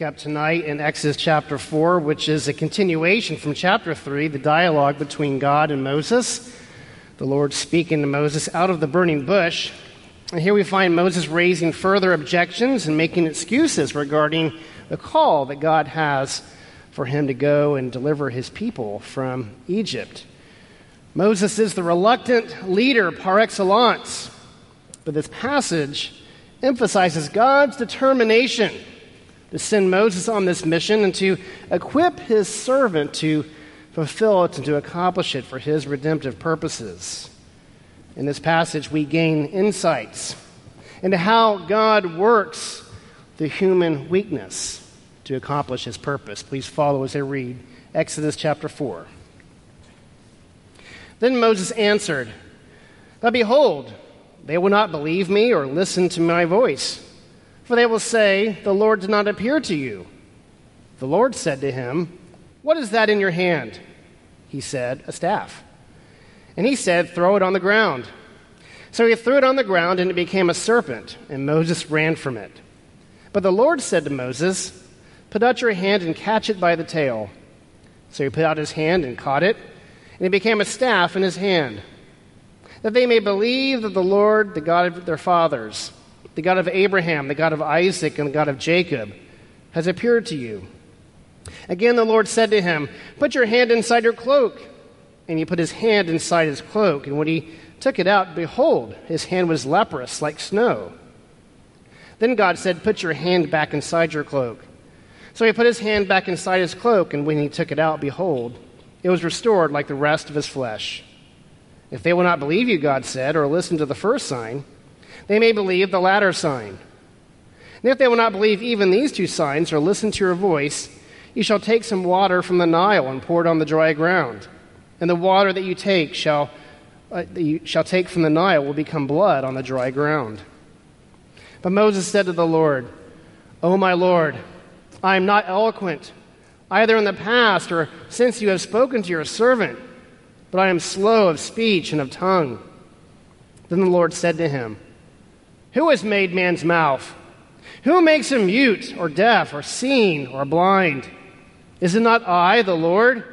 Pick up tonight in Exodus chapter 4, which is a continuation from chapter 3, the dialogue between God and Moses. The Lord speaking to Moses out of the burning bush. And here we find Moses raising further objections and making excuses regarding the call that God has for him to go and deliver his people from Egypt. Moses is the reluctant leader par excellence, but this passage emphasizes God's determination to send Moses on this mission and to equip his servant to fulfill it and to accomplish it for his redemptive purposes. In this passage, we gain insights into how God works the human weakness to accomplish his purpose. Please follow as I read Exodus chapter 4. Then Moses answered, But behold, they will not believe me or listen to my voice. For they will say, The Lord did not appear to you. The Lord said to him, What is that in your hand? He said, A staff. And he said, Throw it on the ground. So he threw it on the ground, and it became a serpent, and Moses ran from it. But the Lord said to Moses, Put out your hand and catch it by the tail. So he put out his hand and caught it, and it became a staff in his hand, that they may believe that the Lord, the God of their fathers, the God of Abraham, the God of Isaac, and the God of Jacob, has appeared to you. Again, the Lord said to him, Put your hand inside your cloak. And he put his hand inside his cloak. And when he took it out, behold, his hand was leprous like snow. Then God said, Put your hand back inside your cloak. So he put his hand back inside his cloak, and when he took it out, behold, it was restored like the rest of his flesh. If they will not believe you, God said, or listen to the first sign, they may believe the latter sign. And if they will not believe even these two signs or listen to your voice, you shall take some water from the Nile and pour it on the dry ground. And the water that you take shall, uh, you shall take from the Nile will become blood on the dry ground. But Moses said to the Lord, O my Lord, I am not eloquent, either in the past or since you have spoken to your servant, but I am slow of speech and of tongue. Then the Lord said to him, who has made man's mouth? Who makes him mute or deaf or seeing or blind? Is it not I, the Lord?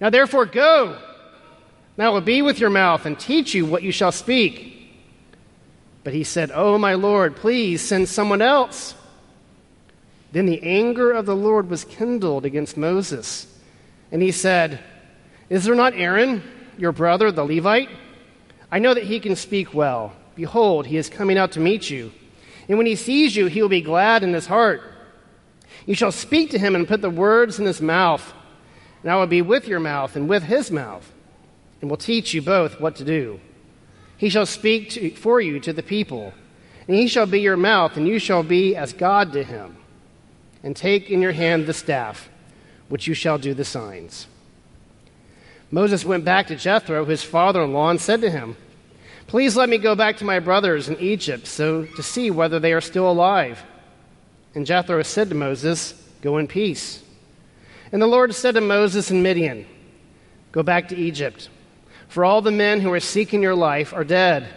Now therefore go. Now I will be with your mouth and teach you what you shall speak. But he said, Oh, my Lord, please send someone else. Then the anger of the Lord was kindled against Moses. And he said, Is there not Aaron, your brother, the Levite? I know that he can speak well. Behold, he is coming out to meet you. And when he sees you, he will be glad in his heart. You shall speak to him and put the words in his mouth. And I will be with your mouth and with his mouth, and will teach you both what to do. He shall speak to, for you to the people, and he shall be your mouth, and you shall be as God to him. And take in your hand the staff, which you shall do the signs. Moses went back to Jethro, his father in law, and said to him, Please let me go back to my brothers in Egypt so to see whether they are still alive. And Jethro said to Moses, Go in peace. And the Lord said to Moses and Midian, Go back to Egypt, for all the men who are seeking your life are dead.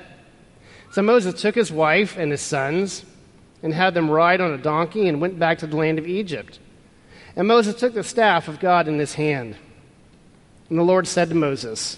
So Moses took his wife and his sons and had them ride on a donkey and went back to the land of Egypt. And Moses took the staff of God in his hand. And the Lord said to Moses,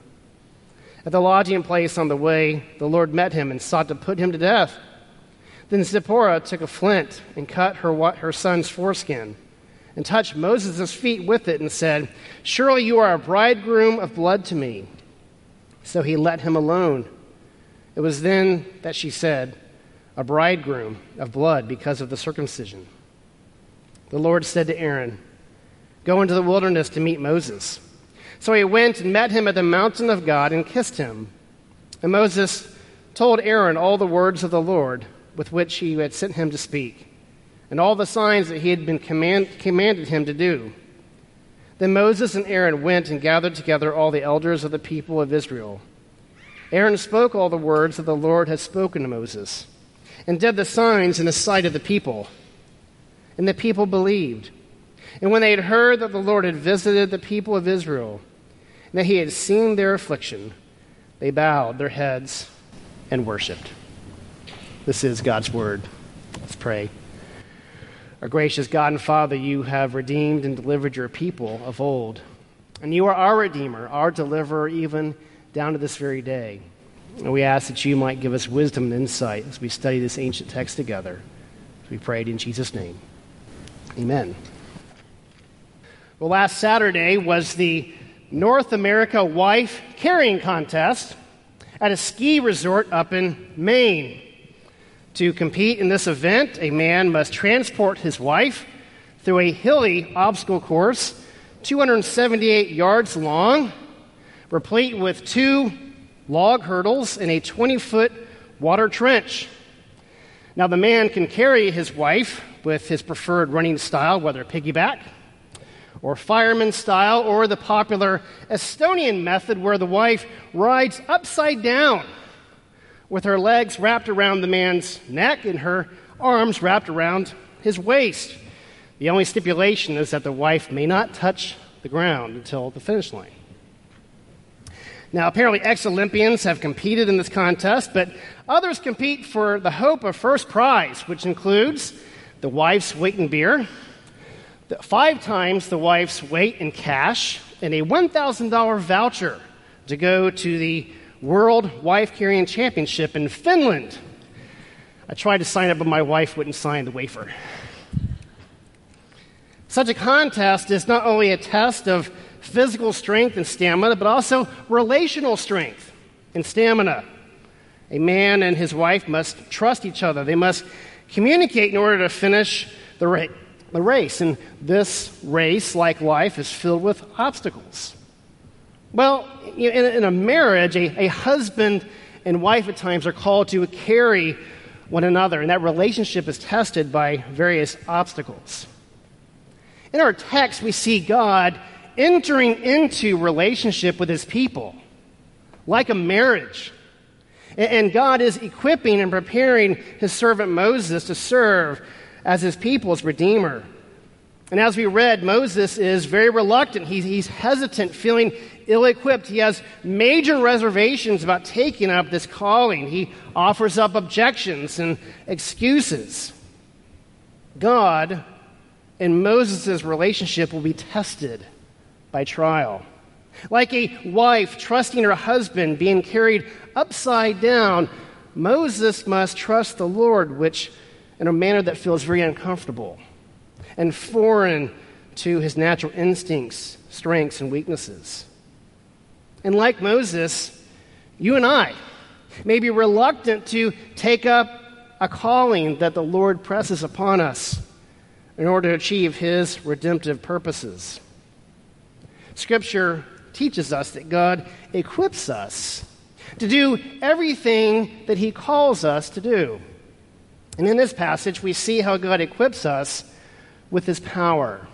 At the lodging place on the way, the Lord met him and sought to put him to death. Then Zipporah took a flint and cut her, her son's foreskin and touched Moses' feet with it and said, Surely you are a bridegroom of blood to me. So he let him alone. It was then that she said, A bridegroom of blood because of the circumcision. The Lord said to Aaron, Go into the wilderness to meet Moses. So he went and met him at the mountain of God and kissed him. And Moses told Aaron all the words of the Lord with which he had sent him to speak, and all the signs that he had been command, commanded him to do. Then Moses and Aaron went and gathered together all the elders of the people of Israel. Aaron spoke all the words that the Lord had spoken to Moses, and did the signs in the sight of the people. And the people believed. And when they had heard that the Lord had visited the people of Israel, that he had seen their affliction, they bowed their heads and worshiped. This is God's word. Let's pray. Our gracious God and Father, you have redeemed and delivered your people of old. And you are our Redeemer, our deliverer, even down to this very day. And we ask that you might give us wisdom and insight as we study this ancient text together. We prayed in Jesus' name. Amen. Well, last Saturday was the North America Wife Carrying Contest at a ski resort up in Maine. To compete in this event, a man must transport his wife through a hilly obstacle course, 278 yards long, replete with two log hurdles and a 20 foot water trench. Now, the man can carry his wife with his preferred running style, whether piggyback or fireman style, or the popular Estonian method where the wife rides upside down with her legs wrapped around the man's neck and her arms wrapped around his waist. The only stipulation is that the wife may not touch the ground until the finish line. Now, apparently, ex Olympians have competed in this contest, but others compete for the hope of first prize, which includes the wife's weight in beer, five times the wife's weight in cash and a $1,000 voucher to go to the World Wife Carrying Championship in Finland. I tried to sign up, but my wife wouldn't sign the wafer. Such a contest is not only a test of physical strength and stamina, but also relational strength and stamina. A man and his wife must trust each other. They must communicate in order to finish the race the race. And this race, like life, is filled with obstacles. Well, in, in a marriage, a, a husband and wife at times are called to carry one another, and that relationship is tested by various obstacles. In our text, we see God entering into relationship with his people, like a marriage. And God is equipping and preparing his servant Moses to serve as his people's redeemer. And as we read, Moses is very reluctant. He's, he's hesitant, feeling ill equipped. He has major reservations about taking up this calling. He offers up objections and excuses. God and Moses' relationship will be tested by trial. Like a wife trusting her husband being carried upside down, Moses must trust the Lord, which in a manner that feels very uncomfortable and foreign to his natural instincts, strengths, and weaknesses. And like Moses, you and I may be reluctant to take up a calling that the Lord presses upon us in order to achieve his redemptive purposes. Scripture teaches us that God equips us to do everything that he calls us to do. And in this passage, we see how God equips us with his power,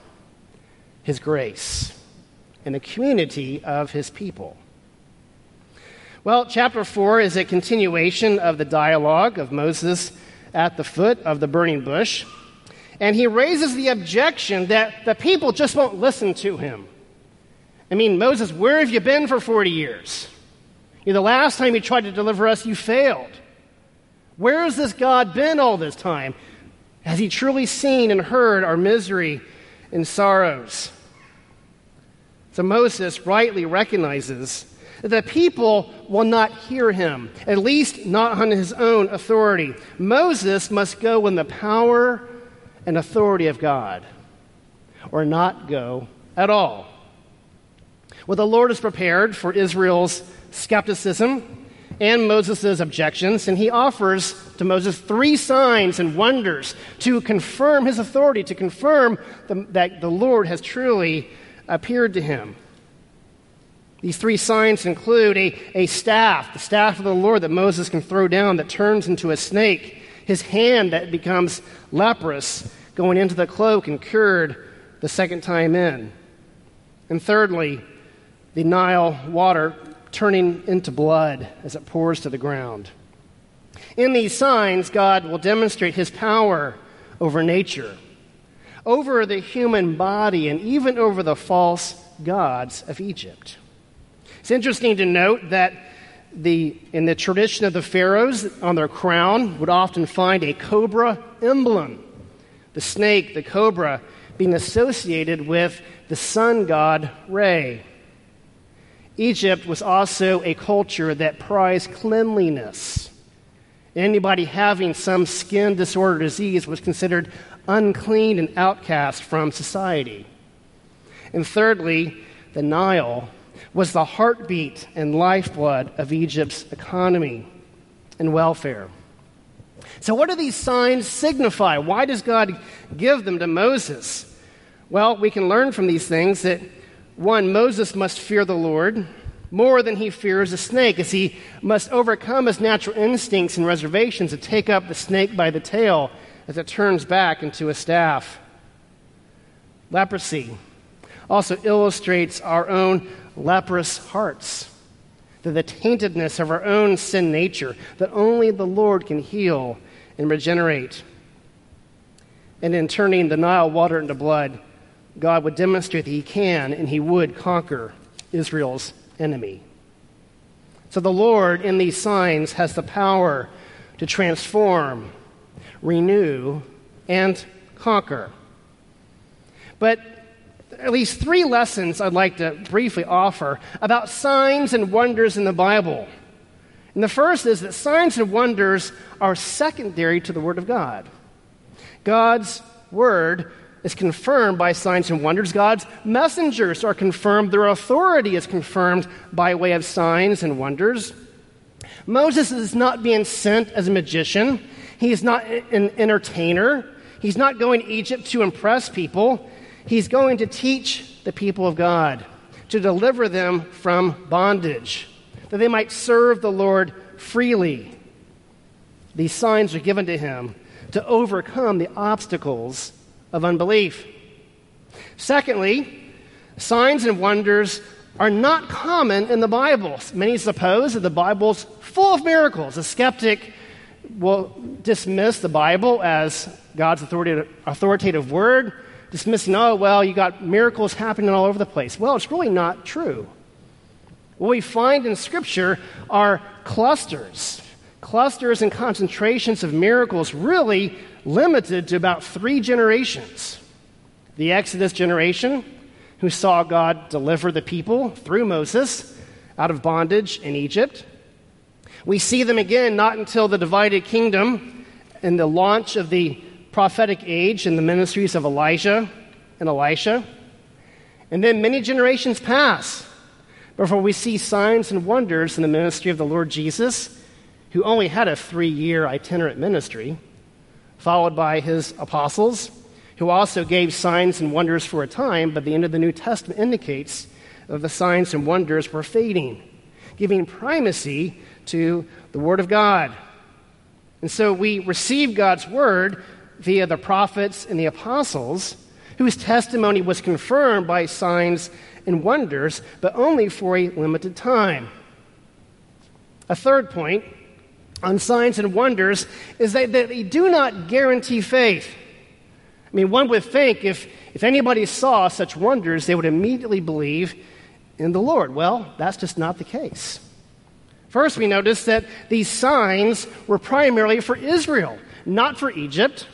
his grace, and the community of his people. Well, chapter 4 is a continuation of the dialogue of Moses at the foot of the burning bush. And he raises the objection that the people just won't listen to him. I mean, Moses, where have you been for 40 years? You know, the last time you tried to deliver us, you failed. Where has this God been all this time? Has he truly seen and heard our misery and sorrows? So Moses rightly recognizes that The people will not hear him, at least not on his own authority. Moses must go in the power and authority of God, or not go at all. Well, the Lord is prepared for Israel's skepticism and Moses' objections, and he offers to Moses three signs and wonders to confirm his authority, to confirm the, that the Lord has truly appeared to him. These three signs include a, a staff, the staff of the Lord that Moses can throw down that turns into a snake, his hand that becomes leprous, going into the cloak and cured the second time in. And thirdly, the Nile water turning into blood as it pours to the ground. In these signs, God will demonstrate his power over nature, over the human body, and even over the false gods of Egypt. It's interesting to note that the, in the tradition of the pharaohs, on their crown would often find a cobra emblem. The snake, the cobra, being associated with the sun god Re. Egypt was also a culture that prized cleanliness. Anybody having some skin disorder or disease was considered unclean and outcast from society. And thirdly, the Nile was the heartbeat and lifeblood of Egypt's economy and welfare. So, what do these signs signify? Why does God give them to Moses? Well, we can learn from these things that one, Moses must fear the Lord more than he fears a snake, as he must overcome his natural instincts and reservations to take up the snake by the tail as it turns back into a staff. Leprosy also illustrates our own leprous hearts, the, the taintedness of our own sin nature that only the Lord can heal and regenerate. And in turning the Nile water into blood, God would demonstrate that He can and He would conquer Israel's enemy. So the Lord, in these signs, has the power to transform, renew, and conquer. But at least three lessons I'd like to briefly offer about signs and wonders in the Bible. And the first is that signs and wonders are secondary to the Word of God. God's Word is confirmed by signs and wonders. God's messengers are confirmed. Their authority is confirmed by way of signs and wonders. Moses is not being sent as a magician, he is not an entertainer. He's not going to Egypt to impress people. He's going to teach the people of God, to deliver them from bondage, that they might serve the Lord freely. These signs are given to him to overcome the obstacles of unbelief. Secondly, signs and wonders are not common in the Bible. Many suppose that the Bible's full of miracles. A skeptic will dismiss the Bible as God's authoritative, word dismissing, oh, well, you got miracles happening all over the place. Well, it's really not true. What we find in Scripture are clusters, clusters and concentrations of miracles, really limited to about three generations. The Exodus generation, who saw God deliver the people through Moses out of bondage in Egypt. We see them again not until the divided kingdom and the launch of the prophetic age and the ministries of Elijah and Elisha. And then many generations pass before we see signs and wonders in the ministry of the Lord Jesus, who only had a three year itinerant ministry, followed by his apostles, who also gave signs and wonders for a time, but the end of the New Testament indicates that the signs and wonders were fading, giving primacy to the Word of God. And so we receive God's Word via the prophets and the apostles, whose testimony was confirmed by signs and wonders, but only for a limited time. A third point on signs and wonders is that, they do not guarantee faith. I mean, one would think if, if anybody saw such wonders, they would immediately believe in the Lord. Well, that's just not the case. First, we notice that these signs were primarily for Israel, not for Egypt.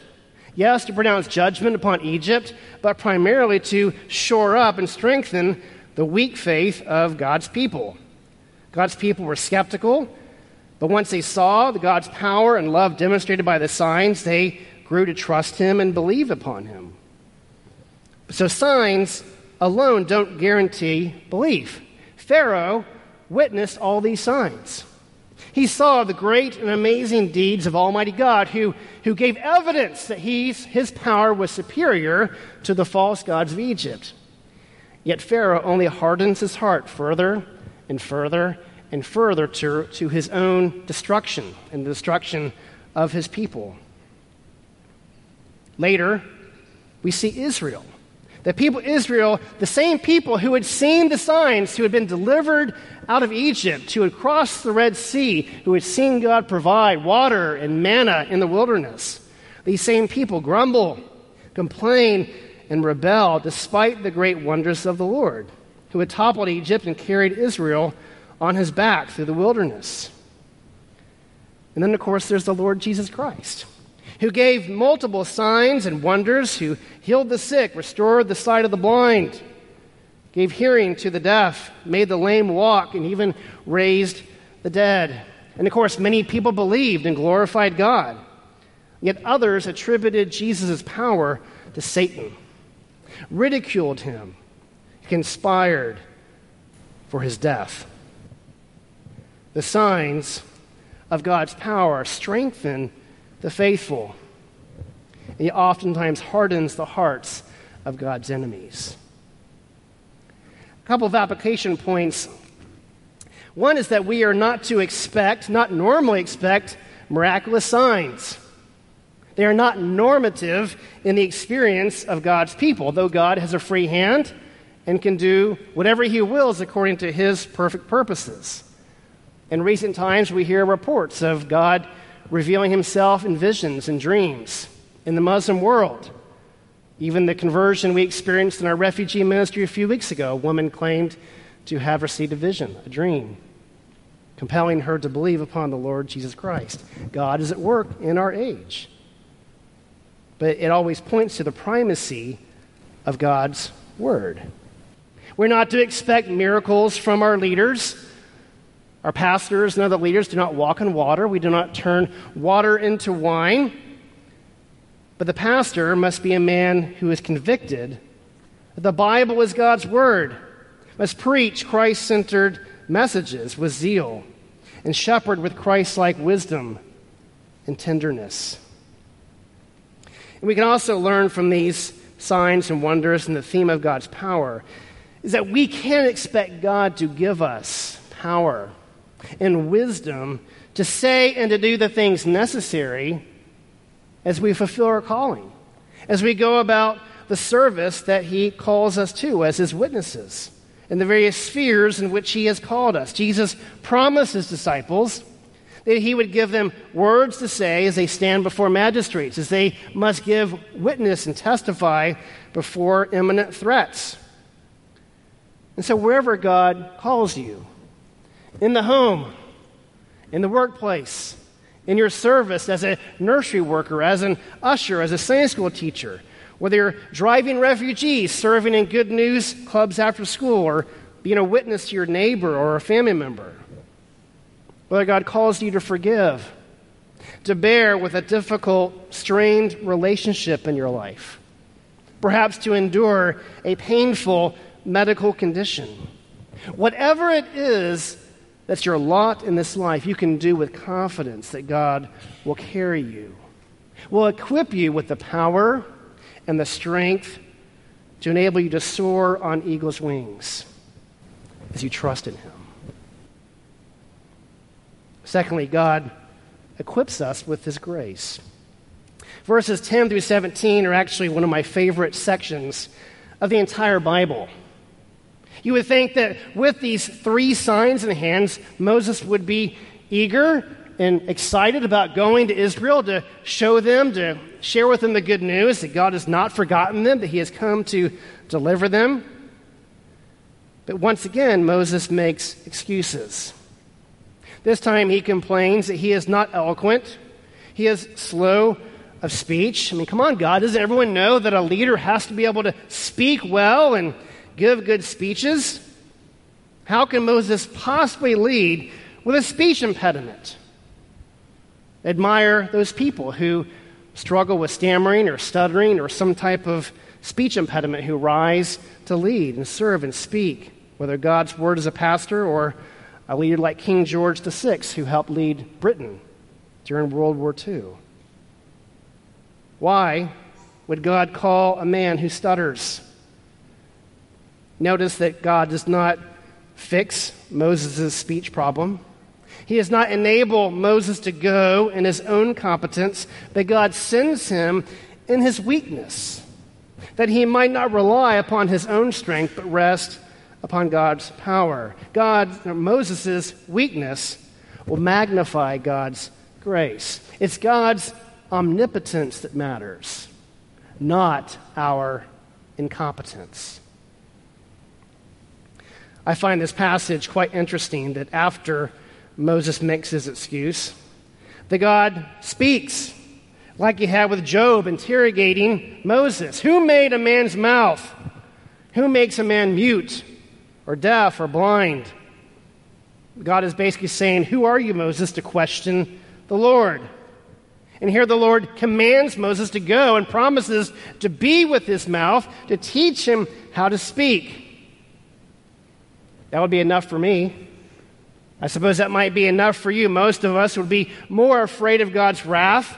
Yes, to pronounce judgment upon Egypt, but primarily to shore up and strengthen the weak faith of God's people. God's people were skeptical, but once they saw the God's power and love demonstrated by the signs, they grew to trust him and believe upon him. So signs alone don't guarantee belief. Pharaoh witnessed all these signs. He saw the great and amazing deeds of Almighty God, who, who gave evidence that he's, his power was superior to the false gods of Egypt. Yet Pharaoh only hardens his heart further and further and further to, to his own destruction and the destruction of his people. Later, we see Israel. The people Israel, the same people who had seen the signs, who had been delivered out of Egypt, who had crossed the Red Sea, who had seen God provide water and manna in the wilderness. These same people grumble, complain, and rebel despite the great wonders of the Lord, who had toppled Egypt and carried Israel on his back through the wilderness. And then, of course, there's the Lord Jesus Christ who gave multiple signs and wonders, who healed the sick, restored the sight of the blind, gave hearing to the deaf, made the lame walk, and even raised the dead. And of course, many people believed and glorified God. Yet others attributed Jesus' power to Satan, ridiculed him, conspired for his death. The signs of God's power strengthen the faithful. And He oftentimes hardens the hearts of God's enemies. A couple of application points. One is that we are not to expect, not normally expect, miraculous signs. They are not normative in the experience of God's people, though God has a free hand and can do whatever He wills according to His perfect purposes. In recent times, we hear reports of God revealing himself in visions and dreams in the Muslim world. Even the conversion we experienced in our refugee ministry a few weeks ago, a woman claimed to have received a vision, a dream, compelling her to believe upon the Lord Jesus Christ. God is at work in our age. But it always points to the primacy of God's word. We're not to expect miracles from our leaders our pastors and other leaders do not walk on water. We do not turn water into wine. But the pastor must be a man who is convicted that the Bible is God's word, must preach Christ centered messages with zeal, and shepherd with Christ like wisdom and tenderness. And we can also learn from these signs and wonders and the theme of God's power is that we can expect God to give us power and wisdom to say and to do the things necessary as we fulfill our calling, as we go about the service that He calls us to as His witnesses in the various spheres in which He has called us. Jesus promised His disciples that He would give them words to say as they stand before magistrates, as they must give witness and testify before imminent threats. And so, wherever God calls you, in the home, in the workplace, in your service as a nursery worker, as an usher, as a Sunday school teacher, whether you're driving refugees, serving in good news clubs after school, or being a witness to your neighbor or a family member, whether God calls you to forgive, to bear with a difficult, strained relationship in your life, perhaps to endure a painful medical condition. Whatever it is that's your lot in this life, you can do with confidence that God will carry you, will equip you with the power and the strength to enable you to soar on eagle's wings as you trust in Him. Secondly, God equips us with His grace. Verses 10 through 17 are actually one of my favorite sections of the entire Bible. You would think that with these three signs in hands, Moses would be eager and excited about going to Israel to show them, to share with them the good news that God has not forgotten them, that He has come to deliver them. But once again, Moses makes excuses. This time he complains that he is not eloquent, he is slow of speech. I mean, come on, God, doesn't everyone know that a leader has to be able to speak well and give good speeches. How can Moses possibly lead with a speech impediment? Admire those people who struggle with stammering or stuttering or some type of speech impediment who rise to lead and serve and speak, whether God's word is a pastor or a leader like King George VI, who helped lead Britain during World War II. Why would God call a man who stutters? Notice that God does not fix Moses' speech problem. He does not enable Moses to go in his own competence, but God sends him in his weakness, that he might not rely upon his own strength, but rest upon God's power. God, Moses' weakness will magnify God's grace. It's God's omnipotence that matters, not our incompetence. I find this passage quite interesting that after Moses makes his excuse, that God speaks like he had with Job interrogating Moses. Who made a man's mouth? Who makes a man mute or deaf or blind? God is basically saying, Who are you, Moses, to question the Lord? And here the Lord commands Moses to go and promises to be with his mouth to teach him how to speak. That would be enough for me. I suppose that might be enough for you. Most of us would be more afraid of God's wrath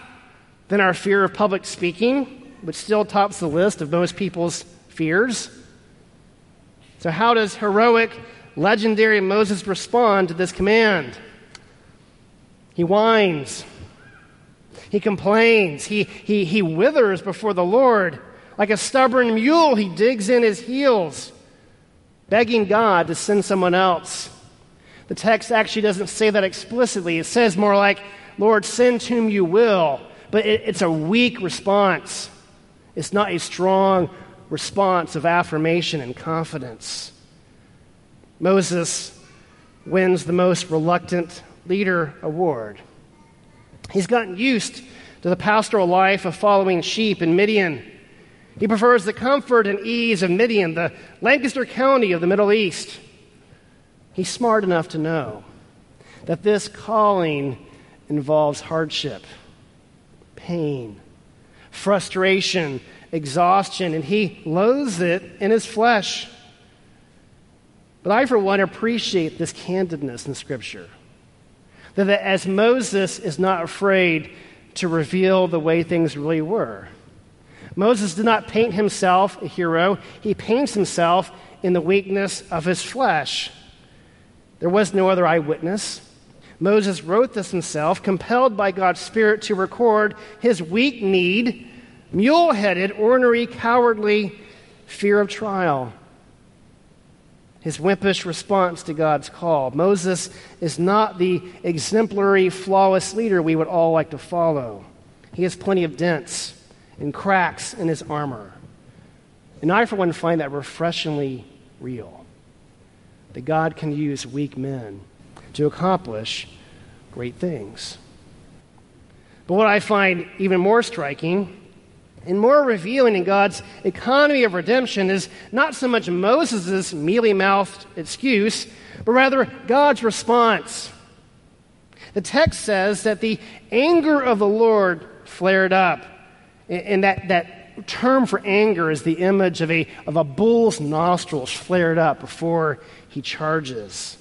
than our fear of public speaking, which still tops the list of most people's fears. So, how does heroic, legendary Moses respond to this command? He whines, he complains, he, he, he withers before the Lord. Like a stubborn mule, he digs in his heels begging God to send someone else. The text actually doesn't say that explicitly. It says more like, Lord, send whom you will. But it, it's a weak response. It's not a strong response of affirmation and confidence. Moses wins the most reluctant leader award. He's gotten used to the pastoral life of following sheep in Midian. He prefers the comfort and ease of Midian, the Lancaster County of the Middle East. He's smart enough to know that this calling involves hardship, pain, frustration, exhaustion, and he loathes it in his flesh. But I, for one, appreciate this candidness in Scripture. That as Moses is not afraid to reveal the way things really were, Moses did not paint himself a hero, he paints himself in the weakness of his flesh. There was no other eyewitness. Moses wrote this himself, compelled by God's Spirit to record his weak kneed, mule headed, ornery, cowardly fear of trial. His wimpish response to God's call. Moses is not the exemplary, flawless leader we would all like to follow. He has plenty of dents and cracks in his armor. And I, for one, find that refreshingly real. That God can use weak men to accomplish great things. But what I find even more striking and more revealing in God's economy of redemption is not so much Moses' mealy mouthed excuse, but rather God's response. The text says that the anger of the Lord flared up and that, that term for anger is the image of a, of a bull's nostrils flared up before he charges.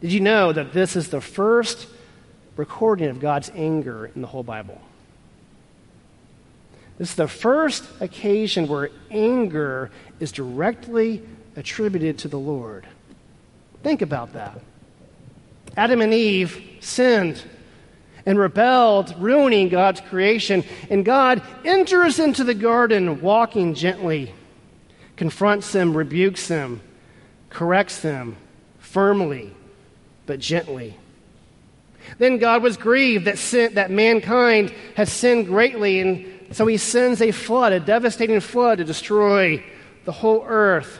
Did you know that this is the first recording of God's anger in the whole Bible? This is the first occasion where anger is directly attributed to the Lord. Think about that. Adam and Eve sinned and rebelled, ruining God's creation. And God enters into the garden walking gently, confronts them, rebukes them, corrects them firmly, but gently. Then God was grieved that, sin, that mankind has sinned greatly, and so he sends a flood, a devastating flood, to destroy the whole earth.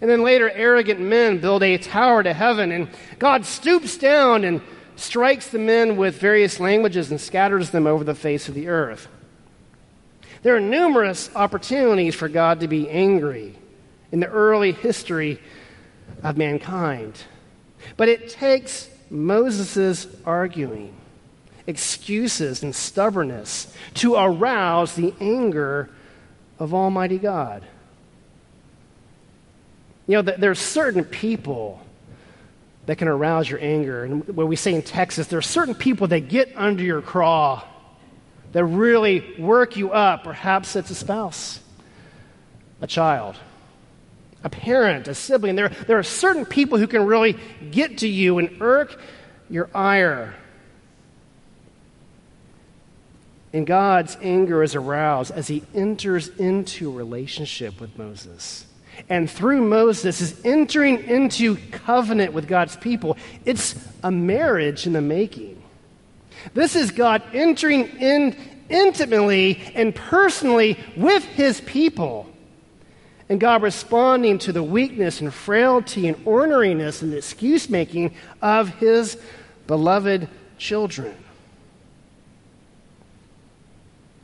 And then later, arrogant men build a tower to heaven, and God stoops down and strikes the men with various languages and scatters them over the face of the earth. There are numerous opportunities for God to be angry in the early history of mankind. But it takes Moses' arguing, excuses, and stubbornness to arouse the anger of Almighty God. You know, there are certain people that can arouse your anger. And what we say in Texas, there are certain people that get under your craw, that really work you up. Perhaps it's a spouse, a child, a parent, a sibling. There, there are certain people who can really get to you and irk your ire. And God's anger is aroused as he enters into relationship with Moses. And through Moses is entering into covenant with God's people. It's a marriage in the making. This is God entering in intimately and personally with his people. And God responding to the weakness and frailty and orneriness and excuse making of his beloved children.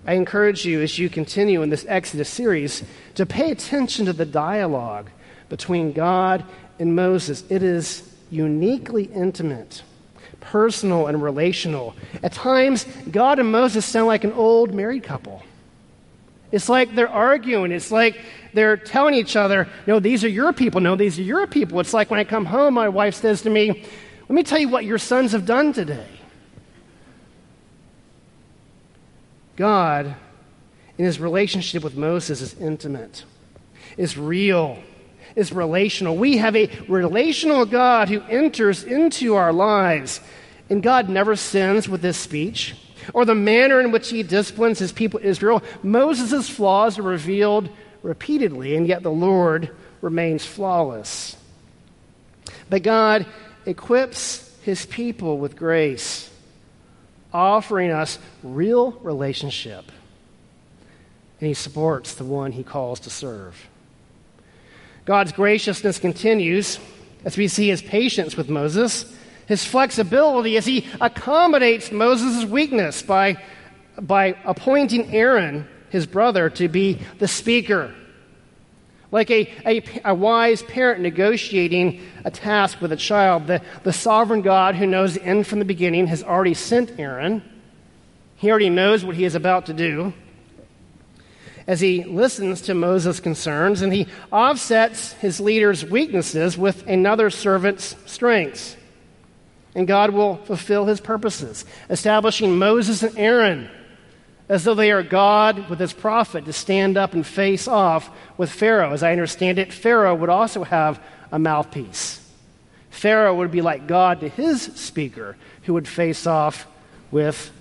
I encourage you as you continue in this Exodus series to pay attention to the dialogue between God and Moses. It is uniquely intimate, personal, and relational. At times, God and Moses sound like an old married couple. It's like they're arguing. It's like they're telling each other, no, these are your people. No, these are your people. It's like when I come home, my wife says to me, let me tell you what your sons have done today. God, in his relationship with Moses, is intimate, is real, is relational. We have a relational God who enters into our lives. And God never sins with this speech or the manner in which he disciplines his people Israel. Moses' flaws are revealed repeatedly, and yet the Lord remains flawless. But God equips his people with grace, offering us real relationship. And he supports the one he calls to serve. God's graciousness continues as we see his patience with Moses, his flexibility as he accommodates Moses' weakness by, by appointing Aaron, his brother, to be the speaker like a, a, a, wise parent negotiating a task with a child. The, the sovereign God who knows the end from the beginning has already sent Aaron. He already knows what he is about to do. As he listens to Moses' concerns and he offsets his leader's weaknesses with another servant's strengths. And God will fulfill his purposes, establishing Moses and Aaron as though they are God with his prophet to stand up and face off with Pharaoh. As I understand it, Pharaoh would also have a mouthpiece. Pharaoh would be like God to his speaker, who would face off with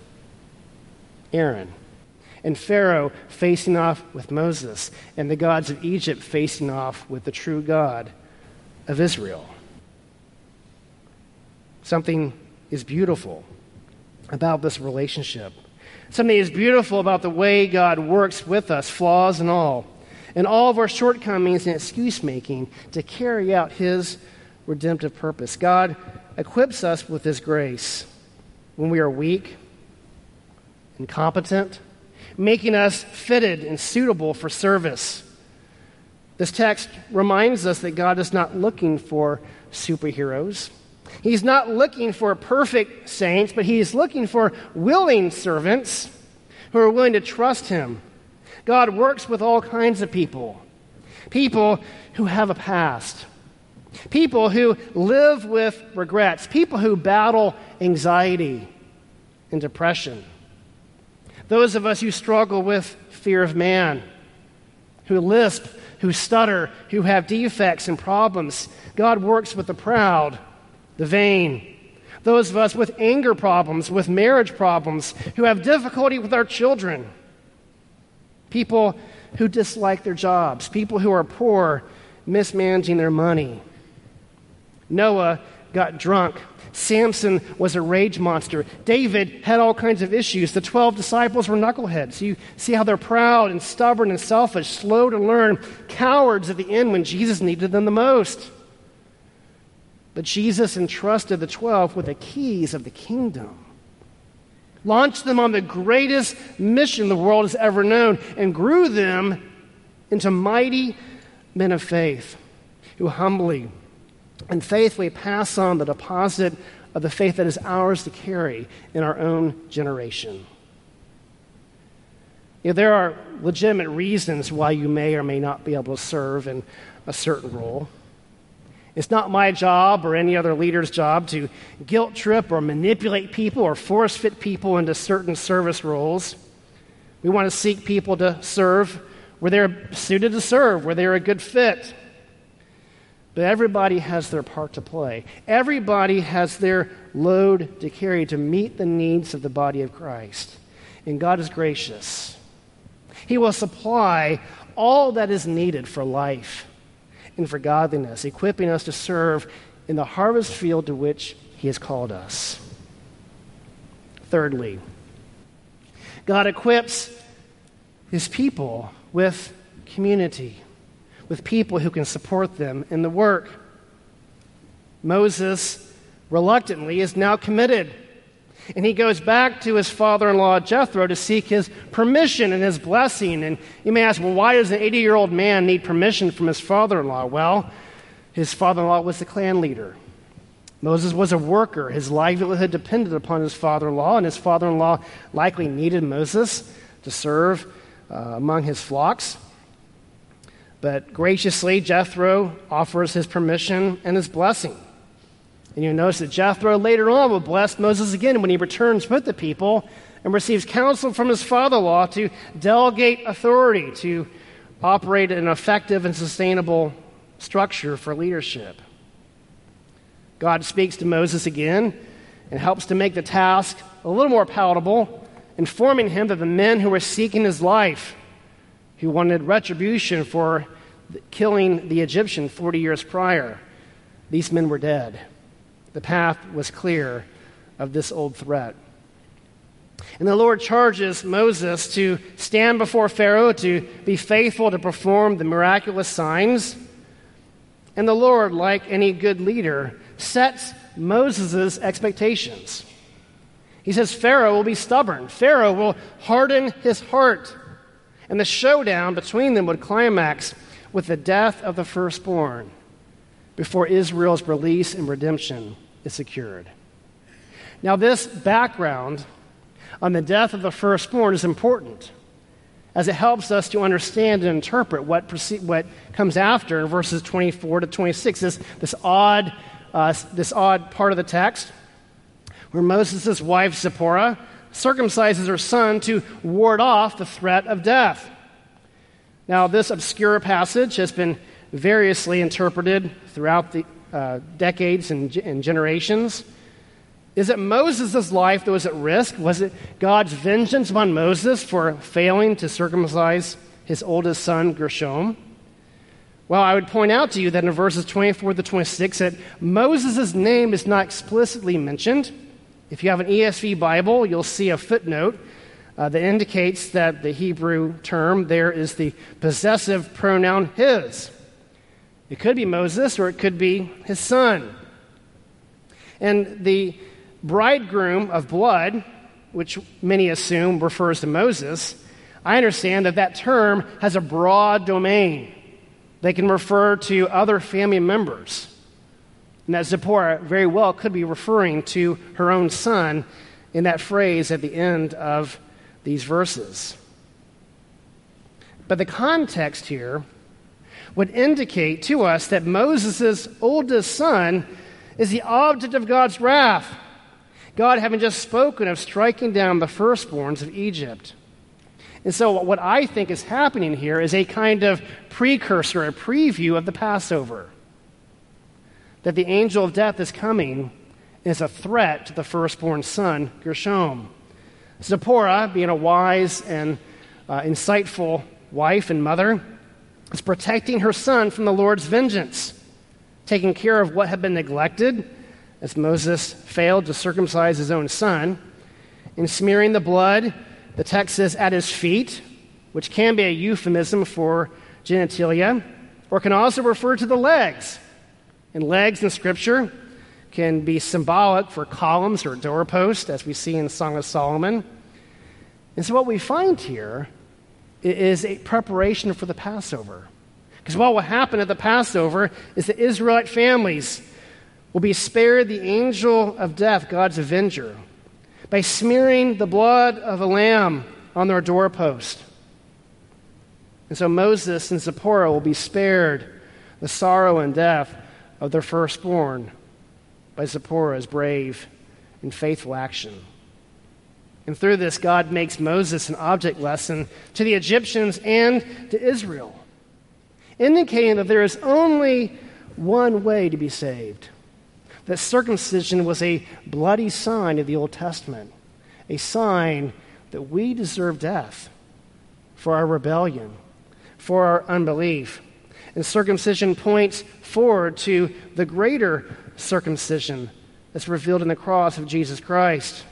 Aaron. And Pharaoh facing off with Moses, and the gods of Egypt facing off with the true God of Israel. Something is beautiful about this relationship. Something is beautiful about the way God works with us, flaws and all, and all of our shortcomings and excuse making to carry out His redemptive purpose. God equips us with His grace when we are weak, incompetent, making us fitted and suitable for service. This text reminds us that God is not looking for superheroes. He's not looking for perfect saints, but he's looking for willing servants who are willing to trust him. God works with all kinds of people. People who have a past, people who live with regrets, people who battle anxiety and depression, those of us who struggle with fear of man, who lisp, who stutter, who have defects and problems. God works with the proud the vain, those of us with anger problems, with marriage problems, who have difficulty with our children, people who dislike their jobs, people who are poor, mismanaging their money. Noah got drunk. Samson was a rage monster. David had all kinds of issues. The 12 disciples were knuckleheads. You see how they're proud and stubborn and selfish, slow to learn, cowards at the end when Jesus needed them the most. But Jesus entrusted the 12 with the keys of the kingdom, launched them on the greatest mission the world has ever known, and grew them into mighty men of faith who humbly and faithfully pass on the deposit of the faith that is ours to carry in our own generation. You know, there are legitimate reasons why you may or may not be able to serve in a certain role. It's not my job or any other leader's job to guilt trip or manipulate people or force fit people into certain service roles. We want to seek people to serve where they're suited to serve, where they're a good fit. But everybody has their part to play. Everybody has their load to carry to meet the needs of the body of Christ. And God is gracious. He will supply all that is needed for life and for godliness, equipping us to serve in the harvest field to which He has called us. Thirdly, God equips His people with community with people who can support them in the work. Moses, reluctantly, is now committed. And he goes back to his father in law, Jethro, to seek his permission and his blessing. And you may ask, well, why does an 80 year old man need permission from his father in law? Well, his father in law was the clan leader. Moses was a worker. His livelihood depended upon his father in law, and his father in law likely needed Moses to serve uh, among his flocks. But graciously, Jethro offers his permission and his blessing. And you'll notice that Jethro later on will bless Moses again when he returns with the people and receives counsel from his father in law to delegate authority to operate an effective and sustainable structure for leadership. God speaks to Moses again and helps to make the task a little more palatable, informing him that the men who were seeking his life who wanted retribution for killing the Egyptian 40 years prior. These men were dead. The path was clear of this old threat. And the Lord charges Moses to stand before Pharaoh to be faithful to perform the miraculous signs. And the Lord, like any good leader, sets Moses' expectations. He says Pharaoh will be stubborn, Pharaoh will harden his heart. And the showdown between them would climax with the death of the firstborn before Israel's release and redemption is secured. Now, this background on the death of the firstborn is important as it helps us to understand and interpret what, proce- what comes after in verses 24 to 26. This, this, odd, uh, this odd part of the text where Moses' wife Zipporah circumcises her son to ward off the threat of death. Now, this obscure passage has been variously interpreted throughout the uh, decades and, and generations. Is it Moses' life that was at risk? Was it God's vengeance upon Moses for failing to circumcise his oldest son, Gershom? Well, I would point out to you that in verses 24 to 26 that Moses' name is not explicitly mentioned. If you have an ESV Bible, you'll see a footnote uh, that indicates that the Hebrew term there is the possessive pronoun his. It could be Moses or it could be his son. And the bridegroom of blood, which many assume refers to Moses, I understand that that term has a broad domain. They can refer to other family members. And that Zipporah very well could be referring to her own son in that phrase at the end of these verses. But the context here would indicate to us that Moses' oldest son is the object of God's wrath. God having just spoken of striking down the firstborns of Egypt. And so, what I think is happening here is a kind of precursor, a preview of the Passover that the angel of death is coming is a threat to the firstborn son, Gershom. Zipporah, being a wise and uh, insightful wife and mother, is protecting her son from the Lord's vengeance, taking care of what had been neglected as Moses failed to circumcise his own son, and smearing the blood, the text says, at his feet, which can be a euphemism for genitalia, or can also refer to the legs. And legs in Scripture can be symbolic for columns or doorposts, as we see in the Song of Solomon. And so, what we find here is a preparation for the Passover. Because what will happen at the Passover is the Israelite families will be spared the angel of death, God's avenger, by smearing the blood of a lamb on their doorpost. And so Moses and Zipporah will be spared the sorrow and death of their firstborn by Zipporah's brave and faithful action. And through this, God makes Moses an object lesson to the Egyptians and to Israel, indicating that there is only one way to be saved. That circumcision was a bloody sign of the Old Testament, a sign that we deserve death for our rebellion, for our unbelief. And circumcision points forward to the greater circumcision that's revealed in the cross of Jesus Christ.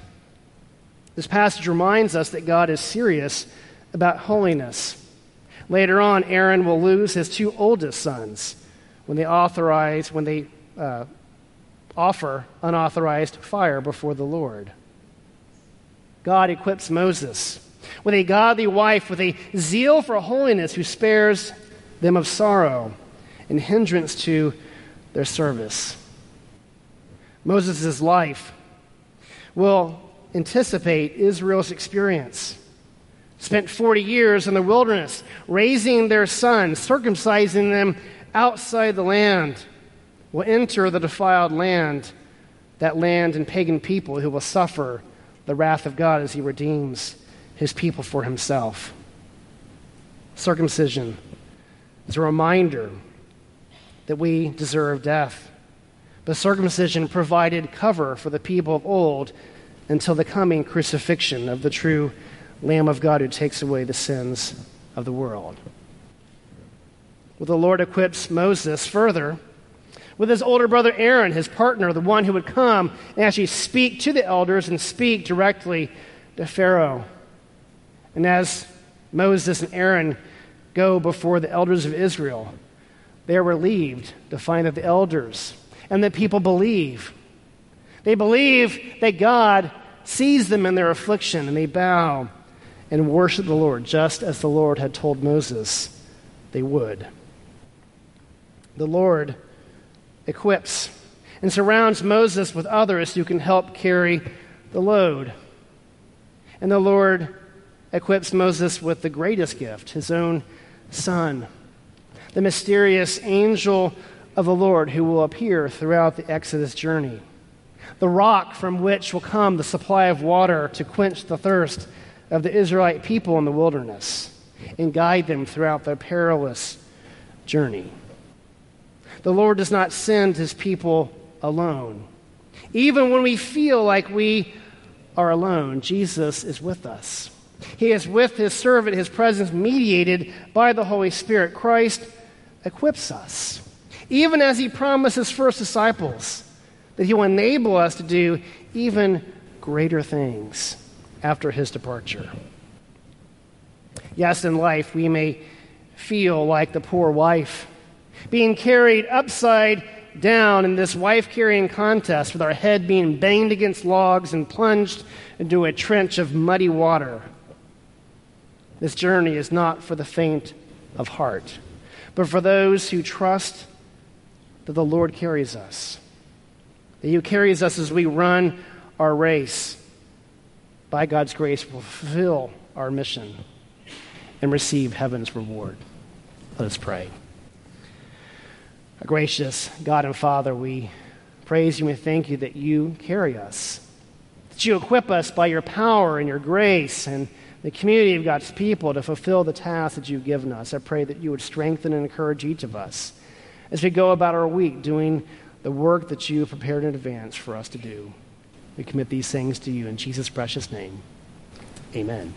This passage reminds us that God is serious about holiness. Later on, Aaron will lose his two oldest sons when they authorize, when they uh, offer unauthorized fire before the Lord. God equips Moses with a godly wife with a zeal for holiness who spares them of sorrow and hindrance to their service. Moses' life will anticipate Israel's experience. Spent 40 years in the wilderness, raising their sons, circumcising them outside the land, will enter the defiled land, that land and pagan people who will suffer the wrath of God as he redeems his people for himself. Circumcision is a reminder that we deserve death. But circumcision provided cover for the people of old until the coming crucifixion of the true Lamb of God who takes away the sins of the world. Well, the Lord equips Moses further with his older brother Aaron, his partner, the one who would come and actually speak to the elders and speak directly to Pharaoh. And as Moses and Aaron go before the elders of Israel, they are relieved to find that the elders and the people believe. They believe that God sees them in their affliction and they bow and worship the Lord just as the Lord had told Moses they would. The Lord equips and surrounds Moses with others who can help carry the load. And the Lord equips Moses with the greatest gift, his own son, the mysterious angel of the Lord who will appear throughout the Exodus journey, the rock from which will come the supply of water to quench the thirst of the Israelite people in the wilderness and guide them throughout their perilous journey. The Lord does not send his people alone. Even when we feel like we are alone, Jesus is with us. He is with his servant, his presence mediated by the Holy Spirit. Christ equips us, even as he promised his first disciples that he will enable us to do even greater things after his departure. Yes, in life, we may feel like the poor wife, being carried upside down in this wife carrying contest with our head being banged against logs and plunged into a trench of muddy water. This journey is not for the faint of heart, but for those who trust that the Lord carries us, that He carries us as we run our race. By God's grace, fulfill our mission and receive heaven's reward. Let us pray. Our gracious God and Father, we praise you and we thank you that you carry us, that you equip us by your power and your grace and the community of God's people to fulfill the task that you've given us. I pray that you would strengthen and encourage each of us as we go about our week doing the work that you have prepared in advance for us to do. We commit these things to you in Jesus' precious name. Amen.